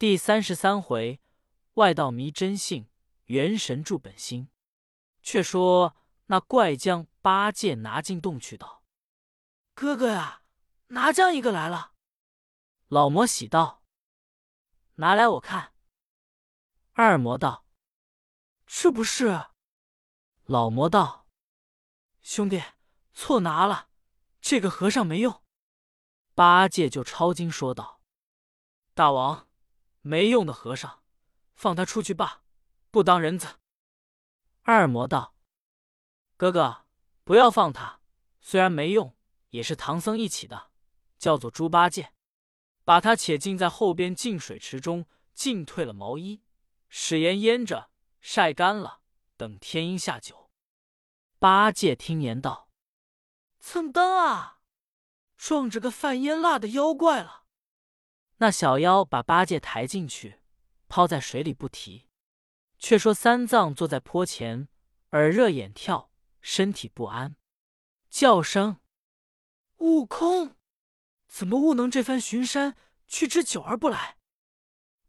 第三十三回，外道迷真性，元神助本心。却说那怪将八戒拿进洞去，道：“哥哥呀，拿将一个来了。”老魔喜道：“拿来我看。”二魔道：“这不是？”老魔道：“兄弟，错拿了，这个和尚没用。”八戒就抄经说道：“大王。”没用的和尚，放他出去吧，不当人子。二魔道：“哥哥，不要放他，虽然没用，也是唐僧一起的，叫做猪八戒。把他且浸在后边净水池中，浸退了毛衣，使盐腌着，晒干了，等天阴下酒。”八戒听言道：“蹭当啊，撞着个犯烟蜡的妖怪了。”那小妖把八戒抬进去，抛在水里不提。却说三藏坐在坡前，耳热眼跳，身体不安，叫声：“悟空，怎么悟能这番巡山去之久而不来？”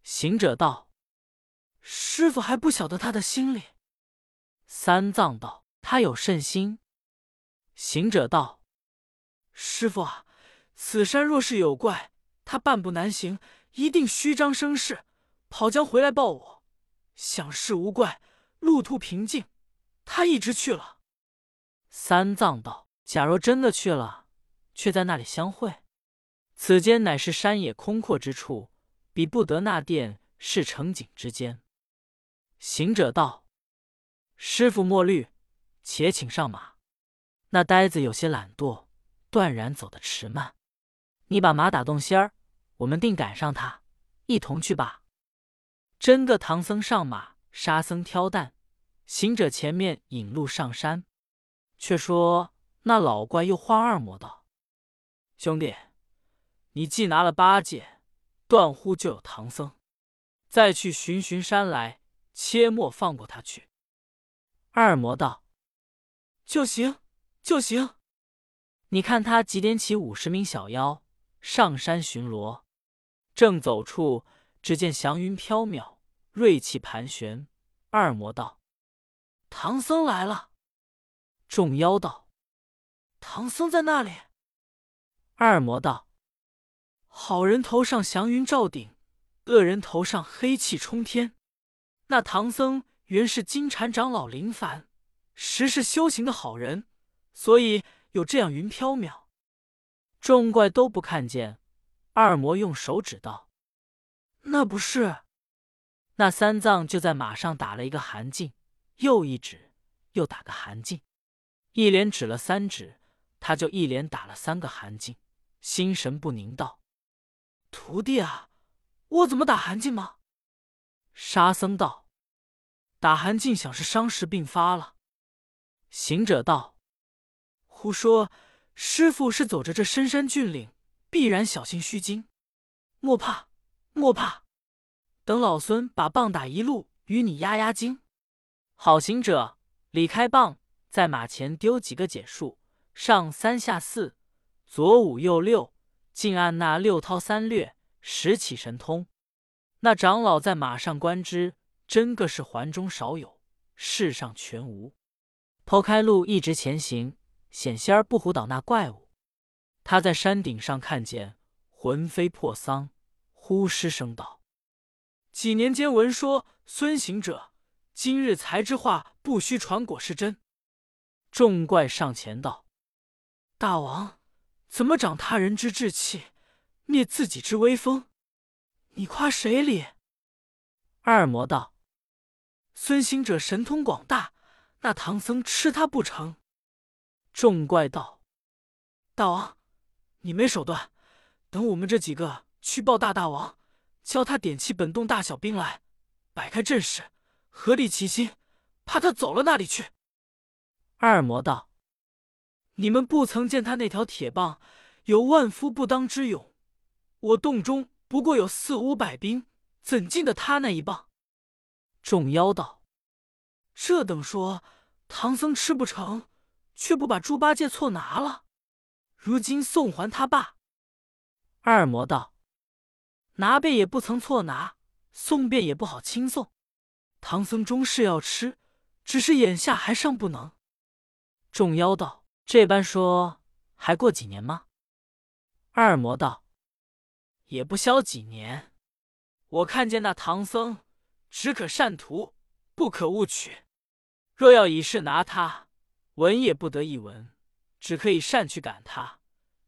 行者道：“师傅还不晓得他的心里。”三藏道：“他有甚心？”行者道：“师傅啊，此山若是有怪。”他半步难行，一定虚张声势，跑将回来报我。想是无怪，路途平静，他一直去了。三藏道：“假若真的去了，却在那里相会。此间乃是山野空阔之处，比不得那殿是城景之间。”行者道：“师傅莫虑，且请上马。那呆子有些懒惰，断然走得迟慢。你把马打动仙儿。”我们定赶上他，一同去吧。真个唐僧上马，沙僧挑担，行者前面引路上山。却说那老怪又唤二魔道：“兄弟，你既拿了八戒，断乎就有唐僧。再去巡巡山来，切莫放过他去。”二魔道：“就行，就行。你看他几点起五十名小妖上山巡逻。”正走处，只见祥云飘渺，锐气盘旋。二魔道：“唐僧来了。”众妖道：“唐僧在那里？”二魔道：“好人头上祥云罩顶，恶人头上黑气冲天。那唐僧原是金蝉长老林凡，实是修行的好人，所以有这样云飘渺。”众怪都不看见。二魔用手指道：“那不是。”那三藏就在马上打了一个寒噤，又一指，又打个寒噤，一连指了三指，他就一连打了三个寒噤，心神不宁道：“徒弟啊，我怎么打寒噤吗？”沙僧道：“打寒噤想是伤势病发了。”行者道：“胡说！师傅是走着这深山峻岭。”必然小心虚惊，莫怕莫怕，等老孙把棒打一路，与你压压惊。好行者，李开棒，在马前丢几个解数，上三下四，左五右六，尽按那六韬三略，十起神通。那长老在马上观之，真个是环中少有，世上全无。剖开路一直前行，险些儿不唬倒那怪物。他在山顶上看见，魂飞魄丧，呼失声道：“几年间闻说孙行者，今日才知话不虚传果是真。”众怪上前道：“大王，怎么长他人之志气，灭自己之威风？你夸谁哩？”二魔道：“孙行者神通广大，那唐僧吃他不成？”众怪道：“大王。”你没手段，等我们这几个去报大大王，教他点起本洞大小兵来，摆开阵势，合力齐心，怕他走了那里去。二魔道：“你们不曾见他那条铁棒，有万夫不当之勇。我洞中不过有四五百兵，怎禁得他那一棒？”众妖道：“这等说，唐僧吃不成，却不把猪八戒错拿了。”如今送还他罢。二魔道：“拿便也不曾错拿，送便也不好轻送。唐僧终是要吃，只是眼下还尚不能。”众妖道：“这般说，还过几年吗？”二魔道：“也不消几年。我看见那唐僧，只可善图，不可误取。若要以势拿他，闻也不得一闻，只可以善去赶他，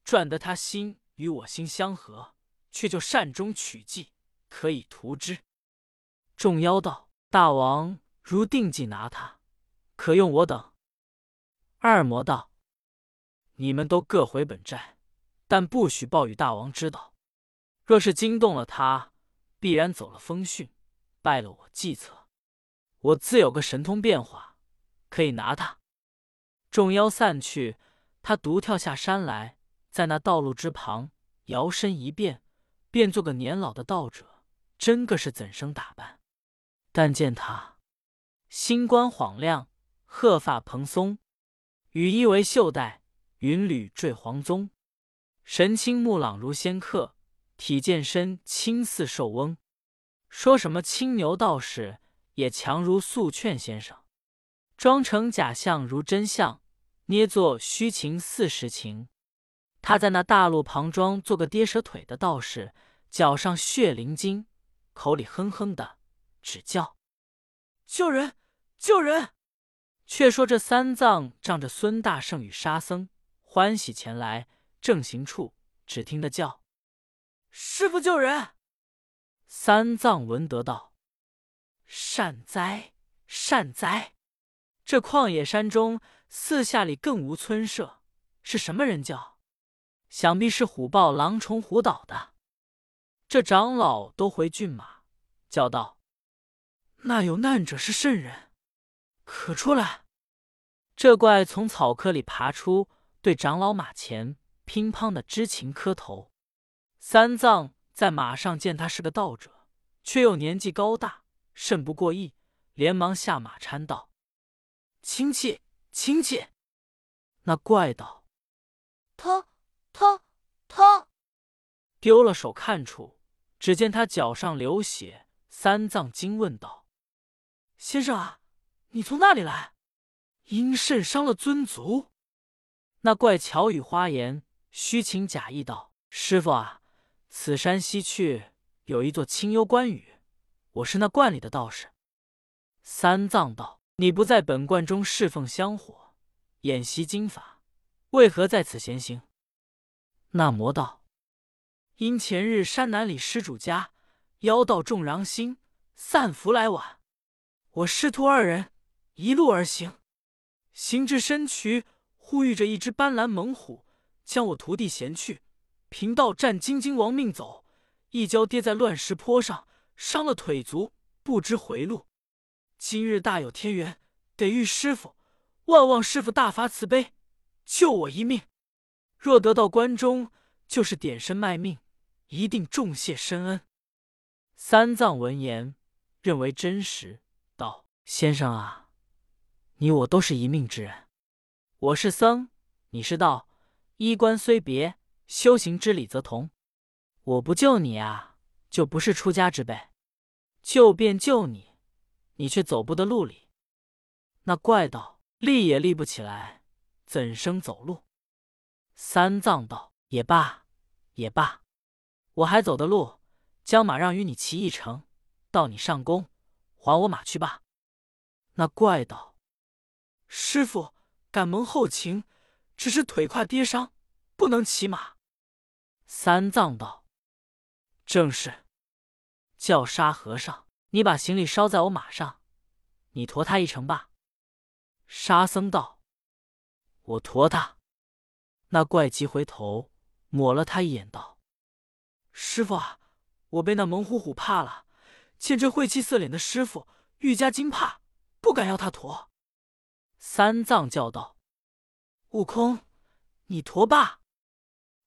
赚得他心与我心相合，却就善中取计，可以图之。”众妖道：“大王如定计拿他，可用我等。”二魔道：“你们都各回本寨，但不许报与大王知道。若是惊动了他，必然走了风讯，败了我计策。我自有个神通变化，可以拿他。”众妖散去，他独跳下山来，在那道路之旁摇身一变，变做个年老的道者，真个是怎生打扮？但见他星冠晃亮，鹤发蓬松。羽衣为袖带，云履缀黄棕，神清目朗如仙客，体健身轻似寿翁。说什么青牛道士，也强如素劝先生。装成假象如真相，捏作虚情似实情。他在那大路旁庄做个跌蛇腿的道士，脚上血淋筋，口里哼哼的，只叫救人，救人。却说这三藏仗着孙大圣与沙僧欢喜前来，正行处，只听得叫：“师傅救人！”三藏闻得道：“善哉，善哉！这旷野山中四下里更无村舍，是什么人叫？想必是虎豹狼虫虎捣的。”这长老都回骏马，叫道：“那有难者是甚人？”可出来！这怪从草窠里爬出，对长老马前乒乓的知情磕头。三藏在马上见他是个道者，却又年纪高大，甚不过意，连忙下马搀道：“亲戚，亲戚！”那怪道：“他他他！”丢了手看处，只见他脚上流血。三藏惊问道：“先生啊！”你从那里来？因甚伤了尊足？那怪巧语花言，虚情假意道：“师傅啊，此山西去有一座清幽观宇，我是那观里的道士。”三藏道：“你不在本观中侍奉香火，演习经法，为何在此闲行？”那魔道：“因前日山南里施主家妖道众狼心，散伏来晚，我师徒二人。”一路而行，行至深渠，忽遇着一只斑斓猛虎，将我徒弟衔去。贫道战兢兢亡命走，一跤跌在乱石坡上，伤了腿足，不知回路。今日大有天缘，得遇师傅，万望师傅大发慈悲，救我一命。若得到关中，就是点身卖命，一定重谢深恩。三藏闻言，认为真实，道：“先生啊。”你我都是一命之人，我是僧，你是道，衣冠虽别，修行之理则同。我不救你啊，就不是出家之辈；救便救你，你却走不得路里。那怪道立也立不起来，怎生走路？三藏道也罢，也罢，我还走得路，将马让与你骑一程，到你上宫，还我马去吧。那怪道。师傅，敢蒙厚情，只是腿胯跌伤，不能骑马。三藏道：“正是。”叫沙和尚，你把行李捎在我马上，你驮他一程吧。沙僧道：“我驮他。”那怪急回头抹了他一眼，道：“师傅啊，我被那猛虎虎怕了，见这晦气色脸的师傅愈加惊怕，不敢要他驮。”三藏叫道：“悟空，你驮吧。”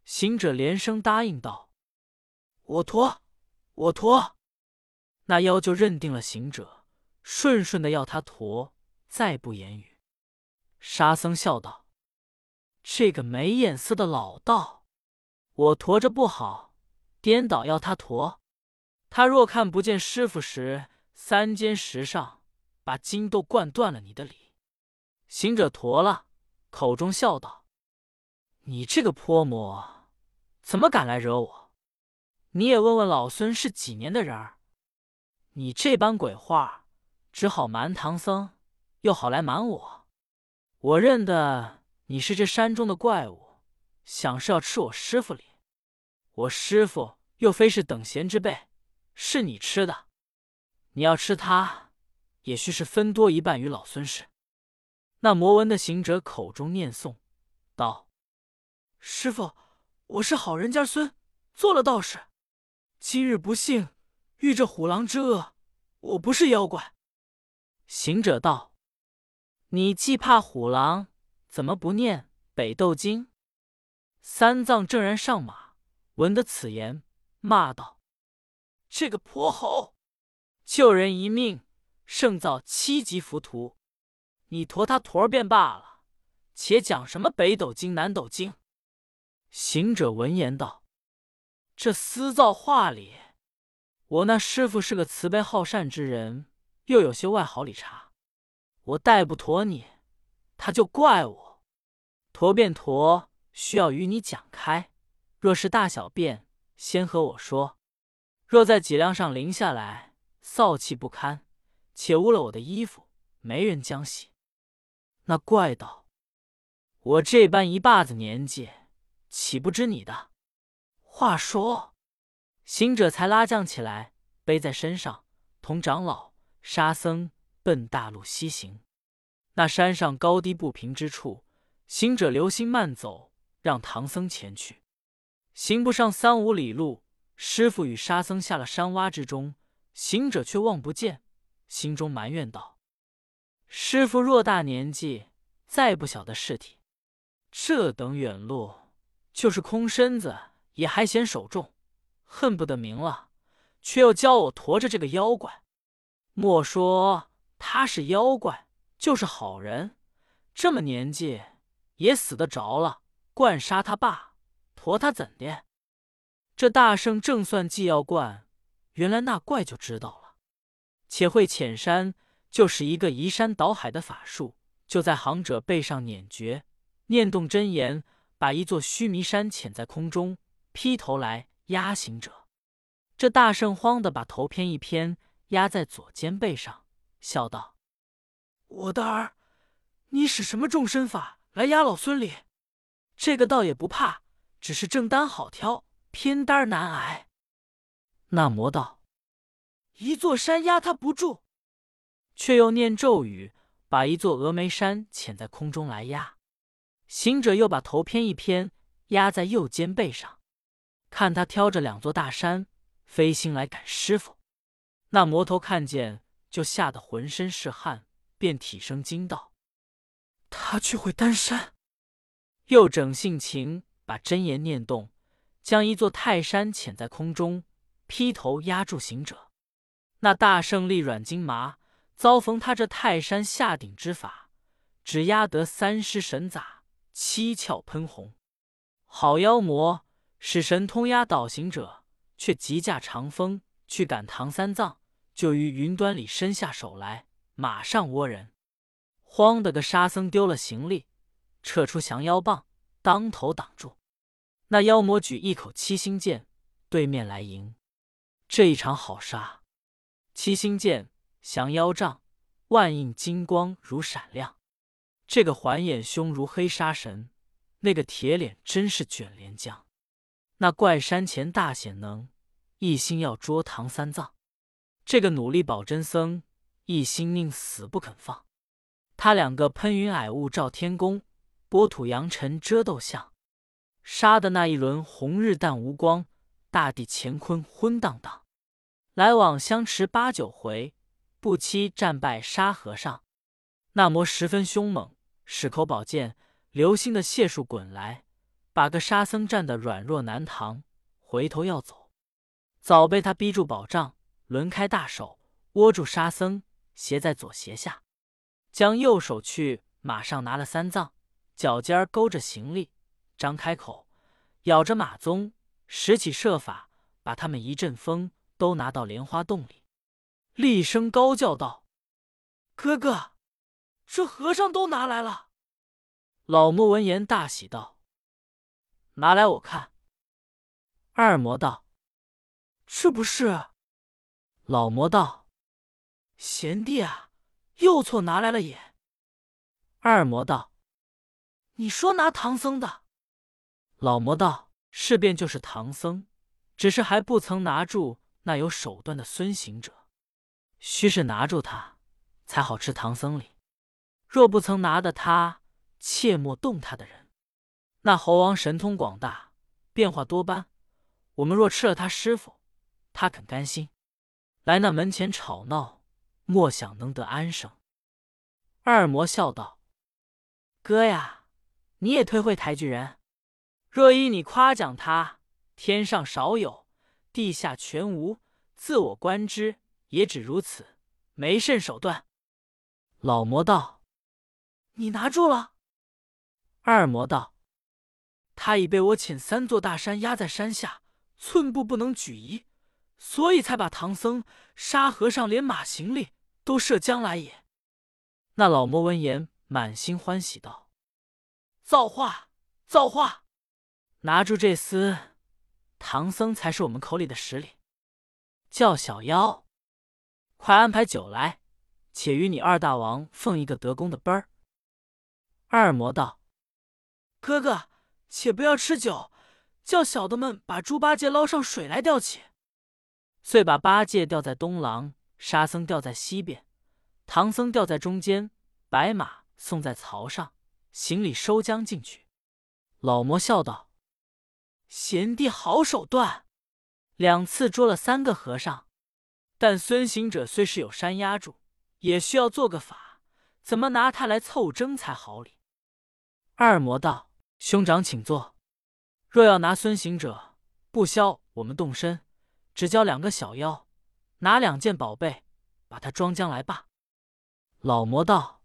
行者连声答应道：“我驮，我驮。”那妖就认定了行者，顺顺的要他驮，再不言语。沙僧笑道：“这个没眼色的老道，我驮着不好，颠倒要他驮。”他若看不见师傅时，三尖石上把筋都灌断了你的理。行者驮了，口中笑道：“你这个泼魔，怎么敢来惹我？你也问问老孙是几年的人儿？你这般鬼话，只好瞒唐僧，又好来瞒我。我认得你是这山中的怪物。”想是要吃我师傅哩，我师傅又非是等闲之辈，是你吃的。你要吃他，也须是分多一半与老孙是。那魔文的行者口中念诵道：“师傅，我是好人家孙，做了道士。今日不幸遇这虎狼之恶，我不是妖怪。”行者道：“你既怕虎狼，怎么不念北斗经？”三藏正然上马，闻得此言，骂道：“这个泼猴，救人一命，胜造七级浮屠。你驮他驮儿便罢了，且讲什么北斗经、南斗经？”行者闻言道：“这私造话里，我那师傅是个慈悲好善之人，又有些外好理查。我带不驮你，他就怪我。驮便驮。”需要与你讲开，若是大小便，先和我说；若在脊梁上淋下来，臊气不堪，且污了我的衣服，没人将洗。那怪道：“我这般一把子年纪，岂不知你的？”话说，行者才拉将起来，背在身上，同长老、沙僧奔大路西行。那山上高低不平之处，行者留心慢走。让唐僧前去，行不上三五里路，师傅与沙僧下了山洼之中，行者却望不见，心中埋怨道：“师傅偌大年纪，再不晓得事体，这等远路，就是空身子也还嫌手重，恨不得明了，却又教我驮着这个妖怪。莫说他是妖怪，就是好人，这么年纪也死得着了。”惯杀他爸，驮他怎的？这大圣正算计要灌，原来那怪就知道了。且会潜山，就是一个移山倒海的法术，就在行者背上捻诀，念动真言，把一座须弥山潜在空中，劈头来压行者。这大圣慌的把头偏一偏，压在左肩背上，笑道：“我的儿，你使什么重身法来压老孙哩？”这个倒也不怕，只是正单好挑，偏单难挨。那魔道：“一座山压他不住。”却又念咒语，把一座峨眉山潜在空中来压。行者又把头偏一偏，压在右肩背上，看他挑着两座大山飞星来赶师傅。那魔头看见，就吓得浑身是汗，便体声惊道：“他却会丹山。”又整性情，把真言念动，将一座泰山潜在空中，劈头压住行者。那大圣力软筋麻，遭逢他这泰山下顶之法，只压得三尸神杂，七窍喷红。好妖魔使神通压倒行者，却急驾长风去赶唐三藏，就于云端里伸下手来，马上窝人。慌得个沙僧丢了行李。撤出降妖棒，当头挡住。那妖魔举一口七星剑，对面来迎。这一场好杀！七星剑、降妖杖，万应金光如闪亮。这个环眼凶如黑沙神，那个铁脸真是卷帘将。那怪山前大显能，一心要捉唐三藏。这个努力保真僧，一心宁死不肯放。他两个喷云霭雾照天宫。波土扬尘遮斗相，杀的那一轮红日淡无光，大地乾坤昏荡荡。来往相持八九回，不期战败沙和尚。那魔十分凶猛，使口宝剑，流星的解数滚来，把个沙僧战得软弱难扛，回头要走，早被他逼住宝杖，抡开大手握住沙僧，斜在左斜下，将右手去马上拿了三藏。脚尖勾着行李，张开口，咬着马鬃，使起设法，把他们一阵风都拿到莲花洞里，厉声高叫道：“哥哥，这和尚都拿来了！”老魔闻言大喜道：“拿来我看。”二魔道：“这不是？”老魔道：“贤弟啊，又错拿来了也。”二魔道：“你说拿唐僧的？”老魔道：“是便就是唐僧，只是还不曾拿住那有手段的孙行者，须是拿住他，才好吃唐僧礼。若不曾拿的他，切莫动他的人。那猴王神通广大，变化多般，我们若吃了他师傅，他肯甘心？来那门前吵闹，莫想能得安生。”二魔笑道：“哥呀，你也忒会抬举人。”若依你夸奖他，天上少有，地下全无。自我观之，也只如此，没甚手段。老魔道：“你拿住了。”二魔道：“他已被我遣三座大山压在山下，寸步不能举移，所以才把唐僧、沙和尚连马行李都射将来也。”那老魔闻言，满心欢喜道：“造化，造化！”拿住这厮，唐僧才是我们口里的实力。叫小妖，快安排酒来，且与你二大王奉一个得功的杯儿。二魔道：“哥哥，且不要吃酒，叫小的们把猪八戒捞上水来吊起。”遂把八戒吊在东廊，沙僧吊在西边，唐僧吊在中间，白马送在槽上，行李收将进去。老魔笑道。贤弟好手段，两次捉了三个和尚，但孙行者虽是有山压住，也需要做个法，怎么拿他来凑争才好理？二魔道：“兄长请坐。若要拿孙行者，不消我们动身，只教两个小妖拿两件宝贝，把他装将来罢。”老魔道：“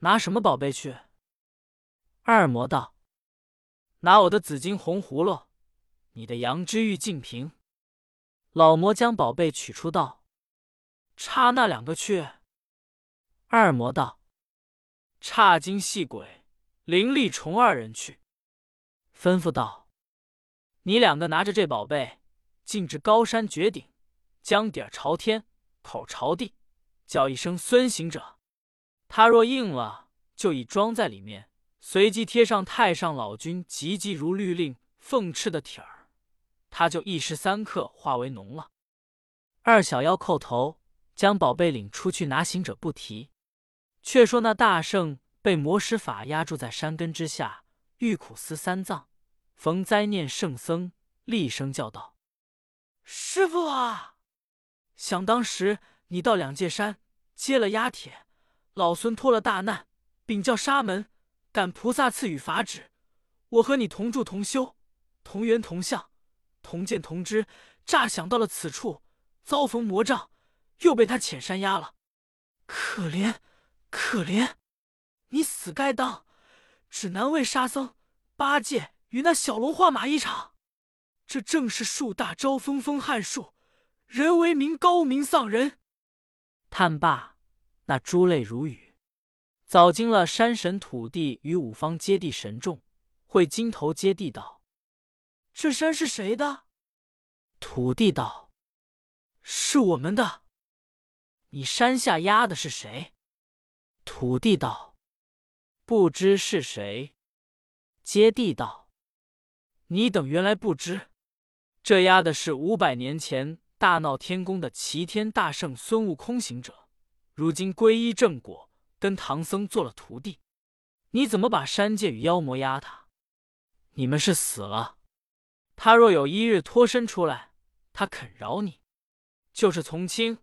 拿什么宝贝去？”二魔道。拿我的紫金红葫芦，你的羊脂玉净瓶。老魔将宝贝取出道：“差那两个去。”二魔道：“差金细鬼、灵力虫二人去。”吩咐道：“你两个拿着这宝贝，进至高山绝顶，将底儿朝天，口朝地，叫一声孙行者。他若应了，就已装在里面。”随即贴上太上老君急急如律令奉敕的帖儿，他就一时三刻化为脓了。二小妖叩头，将宝贝领出去拿行者不提。却说那大圣被魔使法压住在山根之下，欲苦思三藏，逢灾念圣僧，厉声叫道：“师傅啊！想当时你到两界山接了压帖，老孙脱了大难，禀教沙门。”感菩萨赐予法旨，我和你同住同修，同源同相，同见同知。乍想到了此处，遭逢魔障，又被他遣山压了。可怜，可怜！你死该当，只难为沙僧、八戒与那小龙画马一场。这正是树大招风，风撼树；人为名高，名丧人。叹罢，那珠泪如雨。早惊了山神土地与五方揭谛神众，会金头接地道：“这山是谁的？”土地道：“是我们的。”你山下压的是谁？土地道：“不知是谁。”接地道：“你等原来不知，这压的是五百年前大闹天宫的齐天大圣孙悟空行者，如今皈依正果。”跟唐僧做了徒弟，你怎么把山界与妖魔压他？你们是死了。他若有一日脱身出来，他肯饶你。就是从轻，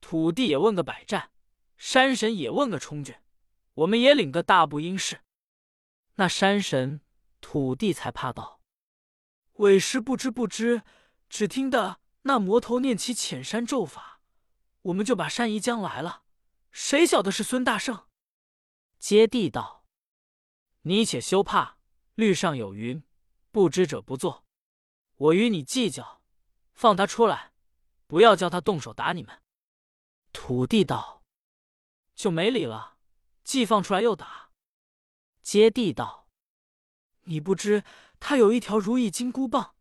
土地也问个百战，山神也问个充卷，我们也领个大不应事。那山神、土地才怕道：“委实不知不知，只听得那魔头念起浅山咒法，我们就把山移将来了。”谁晓得是孙大圣？接地道：“你且休怕，律上有云，不知者不作。我与你计较，放他出来，不要叫他动手打你们。”土地道：“就没理了，既放出来又打。”接地道：“你不知他有一条如意金箍棒，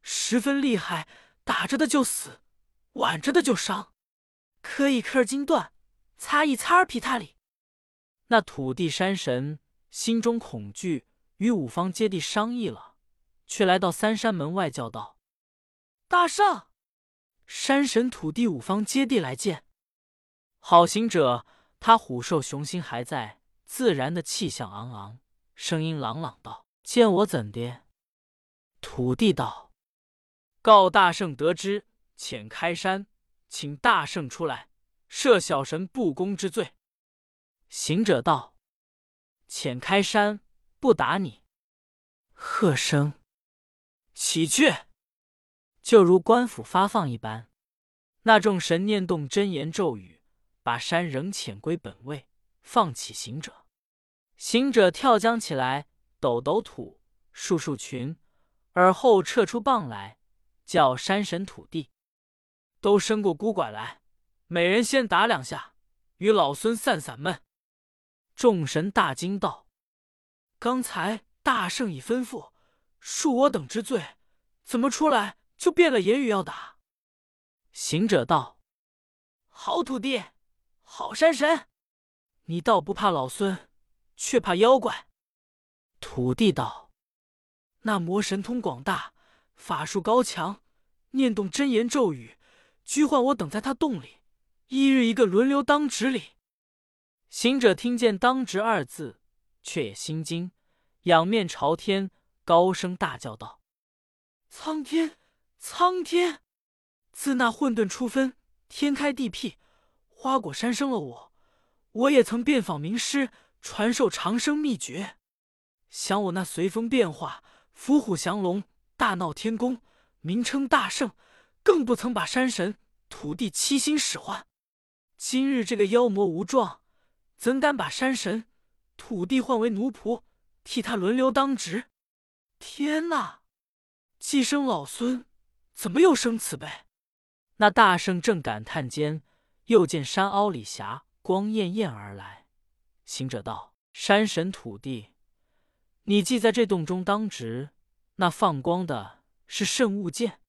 十分厉害，打着的就死，挽着的就伤，磕一磕筋断，擦一擦皮塌里。”那土地山神心中恐惧，与五方揭谛商议了，却来到三山门外叫道：“大圣，山神土地五方揭谛来见。”好行者，他虎兽雄心还在，自然的气象昂昂，声音朗朗道：“见我怎的？”土地道：“告大圣得知，遣开山，请大圣出来，赦小神不公之罪。”行者道：“浅开山，不打你。”喝声：“起去！”就如官府发放一般。那众神念动真言咒语，把山仍潜归本位，放起行者。行者跳将起来，抖抖土，束束裙，而后撤出棒来，叫山神土地都伸过孤拐来，每人先打两下，与老孙散散闷。众神大惊道：“刚才大圣已吩咐恕我等之罪，怎么出来就变了言语要打？”行者道：“好土地，好山神，你倒不怕老孙，却怕妖怪。”土地道：“那魔神通广大，法术高强，念动真言咒语，拘唤我等在他洞里，一日一个轮流当值里。”行者听见“当值”二字，却也心惊，仰面朝天，高声大叫道：“苍天，苍天！自那混沌初分，天开地辟，花果山生了我，我也曾遍访名师，传授长生秘诀。想我那随风变化，伏虎降龙，大闹天宫，名称大圣，更不曾把山神、土地七星使唤。今日这个妖魔无状。”怎敢把山神、土地换为奴仆，替他轮流当值？天哪！既生老孙，怎么又生此辈？那大圣正感叹间，又见山凹里霞光艳艳而来。行者道：“山神、土地，你既在这洞中当值，那放光的是甚物件？”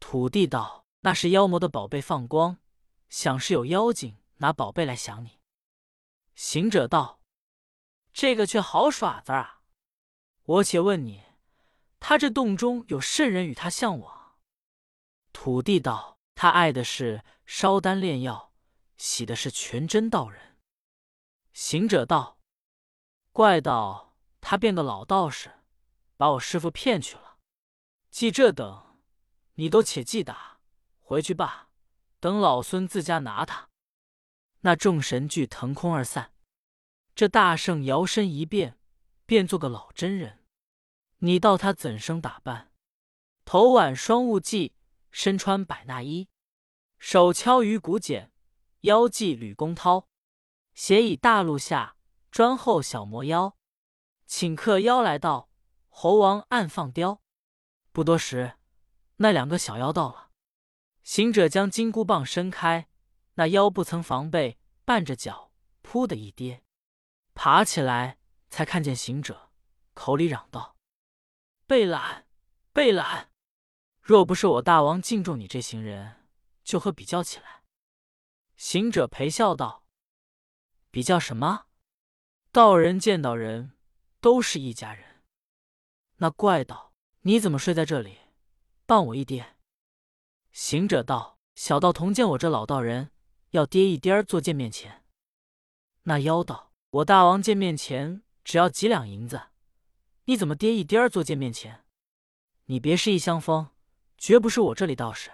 土地道：“那是妖魔的宝贝放光，想是有妖精拿宝贝来降你。”行者道：“这个却好耍子啊！我且问你，他这洞中有甚人与他相往？”土地道：“他爱的是烧丹炼药，喜的是全真道人。”行者道：“怪道他变个老道士，把我师傅骗去了。既这等，你都且记打回去罢，等老孙自家拿他。”那众神俱腾空而散。这大圣摇身一变，变做个老真人。你道他怎生打扮？头挽双雾髻，身穿百衲衣，手敲鱼骨简，腰系吕公绦，斜倚大路下，专候小魔妖。请客邀来到，猴王暗放雕。不多时，那两个小妖到了。行者将金箍棒伸开。那妖不曾防备，绊着脚，扑的一跌，爬起来才看见行者，口里嚷道：“被懒，被懒！若不是我大王敬重你这行人，就和比较起来。”行者陪笑道：“比较什么？道人见到人都是一家人。”那怪道：“你怎么睡在这里，伴我一爹？”行者道：“小道同见我这老道人。”要跌一颠儿坐见面前。那妖道：“我大王见面前只要几两银子，你怎么跌一颠儿坐见面前？你别是一乡风，绝不是我这里道士。”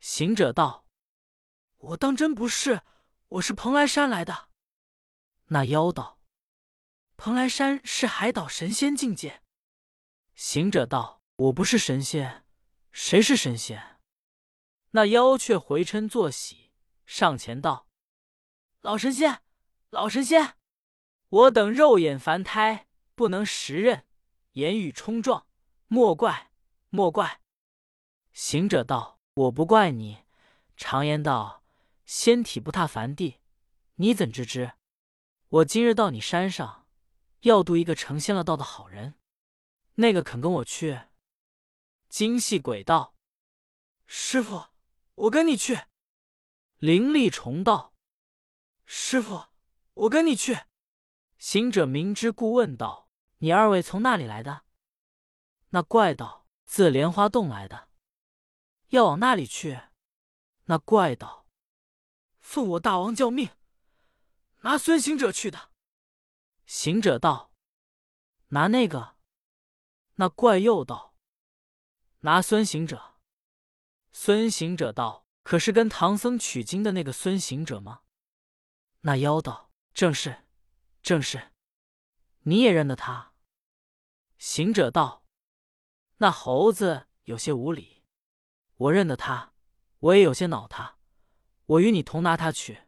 行者道：“我当真不是，我是蓬莱山来的。”那妖道：“蓬莱山是海岛神仙境界。”行者道：“我不是神仙，谁是神仙？”那妖却回嗔作喜。上前道：“老神仙，老神仙，我等肉眼凡胎，不能识认，言语冲撞，莫怪，莫怪。”行者道：“我不怪你。常言道，仙体不踏凡地，你怎知之？我今日到你山上，要渡一个成仙了道的好人，那个肯跟我去？精细鬼道：“师傅，我跟你去。”灵力虫道：“师傅，我跟你去。”行者明知故问道：“你二位从哪里来的？”那怪道：“自莲花洞来的。”要往那里去？那怪道：“奉我大王教命，拿孙行者去的。”行者道：“拿那个？”那怪又道：“拿孙行者。”孙行者道：“可是跟唐僧取经的那个孙行者吗？”那妖道：“正是，正是。你也认得他？”行者道：“那猴子有些无礼。”我认得他，我也有些恼他。我与你同拿他去，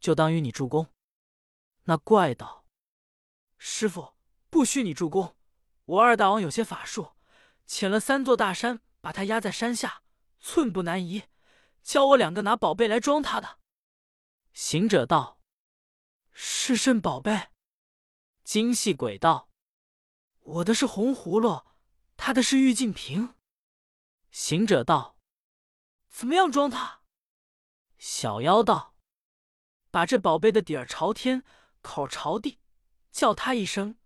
就当与你助攻。那怪道：“师傅不许你助攻，我二大王有些法术，遣了三座大山，把他压在山下，寸步难移。教我两个拿宝贝来装他的。”行者道：“是甚宝贝？”精细鬼道：“我的是红葫芦，他的是玉净瓶。”行者道。怎么样装它？小妖道：“把这宝贝的底儿朝天，口朝地，叫他一声，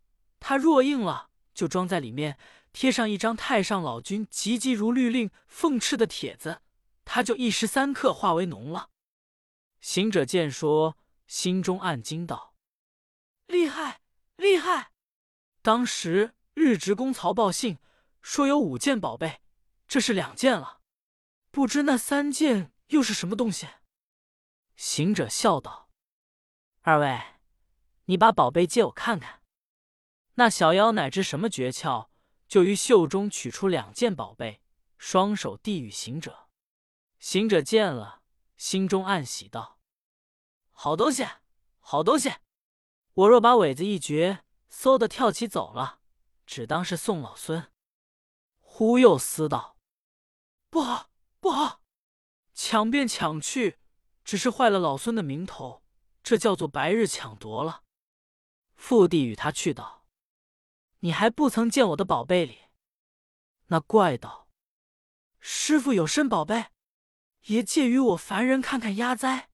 他若应了，就装在里面，贴上一张太上老君急急如律令奉敕的帖子，他就一时三刻化为脓了。”行者见说，心中暗惊道：“厉害，厉害！当时日职公曹报信说有五件宝贝，这是两件了。”不知那三件又是什么东西？行者笑道：“二位，你把宝贝借我看看。”那小妖乃知什么诀窍，就于袖中取出两件宝贝，双手递与行者。行者见了，心中暗喜道：“好东西，好东西！我若把尾子一绝，嗖的跳起走了，只当是送老孙。”忽又思道：“不好！”不好，抢便抢去，只是坏了老孙的名头，这叫做白日抢夺了。父帝与他去道：“你还不曾见我的宝贝里？”那怪道：“师傅有甚宝贝，也借与我凡人看看压灾。”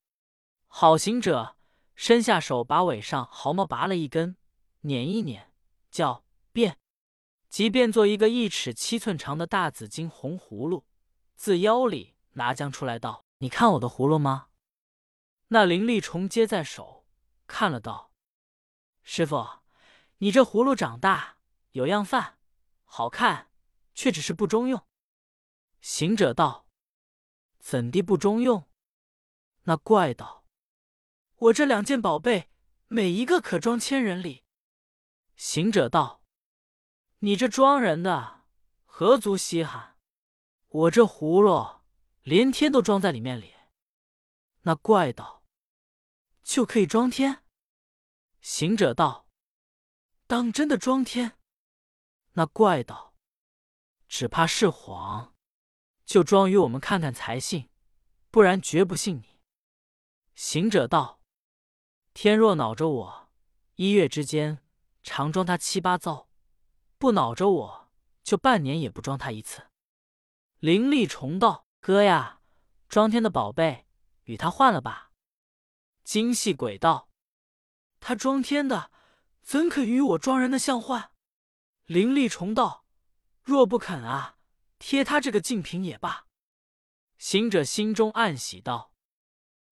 好行者伸下手，把尾上毫毛拔了一根，捻一捻，叫变，即变做一个一尺七寸长的大紫金红葫芦。自腰里拿将出来，道：“你看我的葫芦吗？”那灵力虫接在手，看了道：“师傅，你这葫芦长大有样范，好看，却只是不中用。”行者道：“怎地不中用？”那怪道：“我这两件宝贝，每一个可装千人里。”行者道：“你这装人的，何足稀罕？”我这葫芦连天都装在里面里，那怪道：“就可以装天？”行者道：“当真的装天？”那怪道：“只怕是谎，就装与我们看看才信，不然绝不信你。”行者道：“天若恼着我，一月之间常装他七八遭；不恼着我，就半年也不装他一次。”灵力虫道：“哥呀，装天的宝贝与他换了吧。”精细鬼道：“他装天的，怎肯与我装人的相换？”灵力虫道：“若不肯啊，贴他这个净瓶也罢。”行者心中暗喜道：“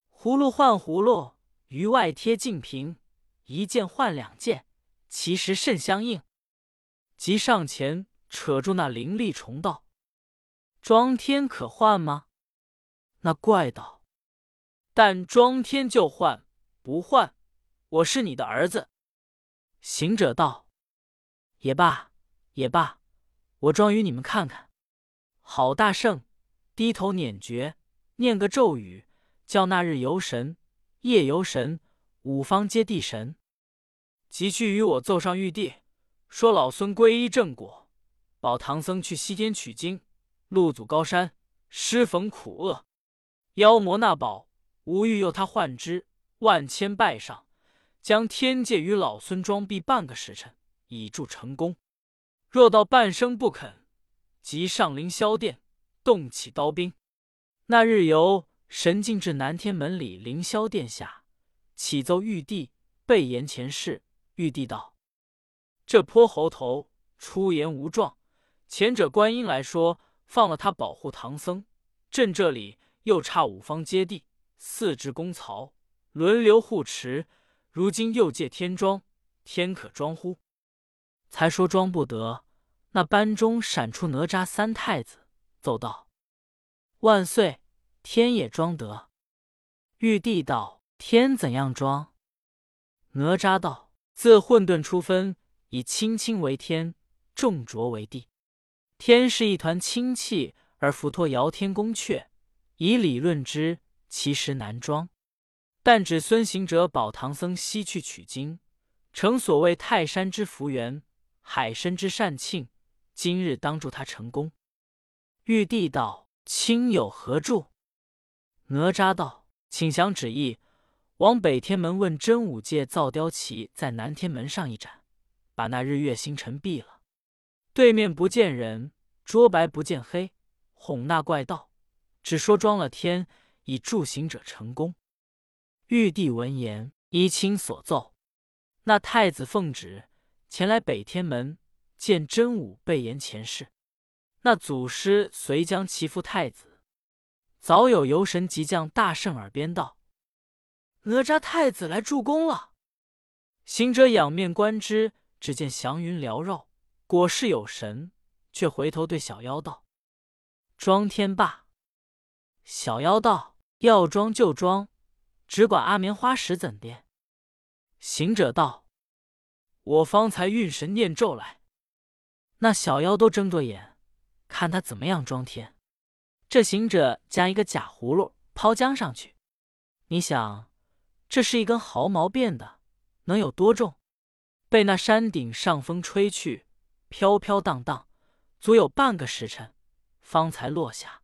葫芦换葫芦，于外贴净瓶，一件换两件，其实甚相应。”即上前扯住那灵力虫道。装天可换吗？那怪道：“但装天就换，不换，我是你的儿子。”行者道：“也罢，也罢，我装与你们看看。”好大圣，低头捻诀，念个咒语，叫那日游神、夜游神、五方揭地神，即去与我奏上玉帝，说老孙皈依正果，保唐僧去西天取经。路阻高山，师逢苦厄。妖魔那宝，吾欲诱他换之，万千拜上，将天界与老孙装逼半个时辰，以助成功。若到半生不肯，即上凌霄殿，动起刀兵。那日游神进至南天门里凌霄殿下，启奏玉帝备言前事。玉帝道：“这泼猴头出言无状。前者观音来说，放了他保护唐僧。朕这里又差五方揭谛、四支公曹轮流护持。如今又借天装，天可装乎？才说装不得。那班中闪出哪吒三太子，奏道：‘万岁，天也装得。’玉帝道：‘天怎样装？’哪吒道。”自混沌初分，以清清为天，重浊为地。天是一团清气，而浮托瑶天宫阙。以理论之，其实难装。但指孙行者保唐僧西去取经，成所谓泰山之福缘，海参之善庆。今日当助他成功。玉帝道：“卿有何助？”哪吒道：“请详旨意。”往北天门问真武界造雕旗在南天门上一盏，把那日月星辰毙了。对面不见人，桌白不见黑，哄那怪道，只说装了天，以助行者成功。玉帝闻言，依亲所奏。那太子奉旨前来北天门见真武，备言前事。那祖师遂将其父太子，早有游神即将大圣耳边道。哪吒太子来助攻了，行者仰面观之，只见祥云缭绕，果是有神。却回头对小妖道：“装天罢。”小妖道：“要装就装，只管阿棉花石怎的？”行者道：“我方才运神念咒来。”那小妖都睁着眼，看他怎么样装天。这行者将一个假葫芦抛江上去，你想？这是一根毫毛变的，能有多重？被那山顶上风吹去，飘飘荡荡，足有半个时辰，方才落下。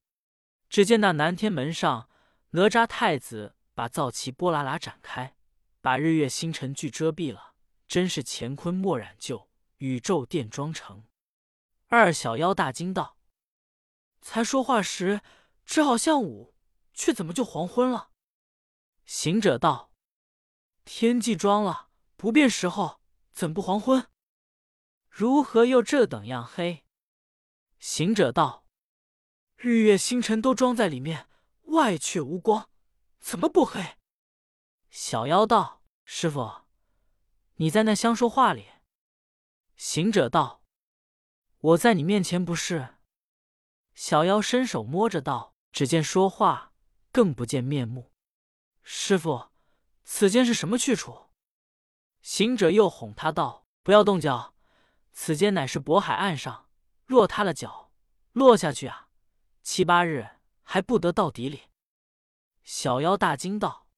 只见那南天门上，哪吒太子把皂旗波拉拉展开，把日月星辰俱遮蔽了，真是乾坤莫染旧，宇宙殿装成。二小妖大惊道：“才说话时，只好像午，却怎么就黄昏了？”行者道。天既装了，不变时候，怎不黄昏？如何又这等样黑？行者道：“日月星辰都装在里面，外却无光，怎么不黑？”小妖道：“师傅，你在那厢说话里。”行者道：“我在你面前不是。”小妖伸手摸着道：“只见说话，更不见面目。”师傅。此间是什么去处？行者又哄他道：“不要动脚，此间乃是渤海岸上，若塌了脚，落下去啊，七八日还不得到底里。”小妖大惊道：“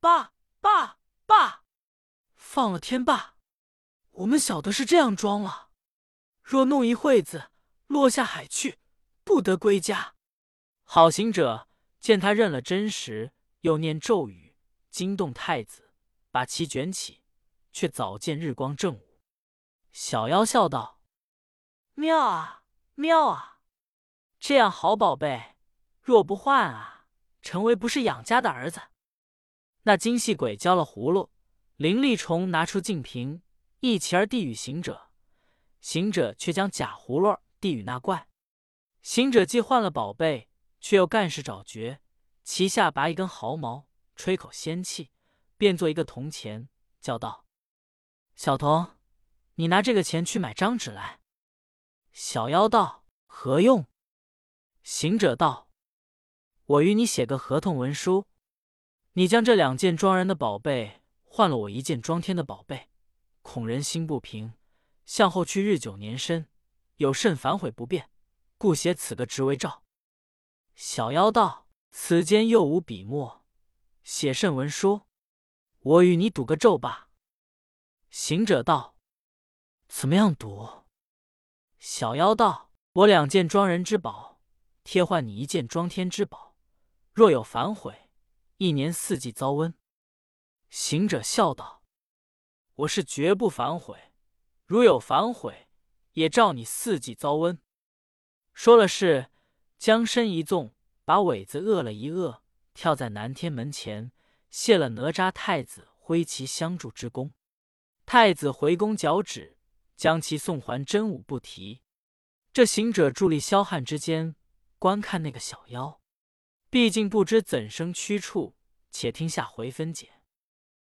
爸爸爸，放了天霸！我们小的是这样装了，若弄一会子，落下海去，不得归家。”好行者见他认了真实，又念咒语。惊动太子，把旗卷起，却早见日光正午。小妖笑道：“妙啊，妙啊！这样好宝贝，若不换啊，成为不是养家的儿子。”那精细鬼交了葫芦，灵力虫拿出净瓶，一齐儿递与行者，行者却将假葫芦递与那怪。行者既换了宝贝，却又干事找绝，旗下拔一根毫毛。吹口仙气，变做一个铜钱，叫道：“小童，你拿这个钱去买张纸来。”小妖道：“何用？”行者道：“我与你写个合同文书，你将这两件装人的宝贝换了我一件装天的宝贝，恐人心不平，向后去日久年深，有甚反悔不便，故写此个职为诏。”小妖道：“此间又无笔墨。”写甚文书？我与你赌个咒吧。行者道：“怎么样赌？”小妖道：“我两件装人之宝，贴换你一件装天之宝。若有反悔，一年四季遭瘟。”行者笑道：“我是绝不反悔，如有反悔，也照你四季遭瘟。”说了是，将身一纵，把尾子饿了一饿，跳在南天门前，谢了哪吒太子挥旗相助之功。太子回宫脚趾，将其送还真武不提。这行者伫立霄汉之间，观看那个小妖，毕竟不知怎生驱处，且听下回分解。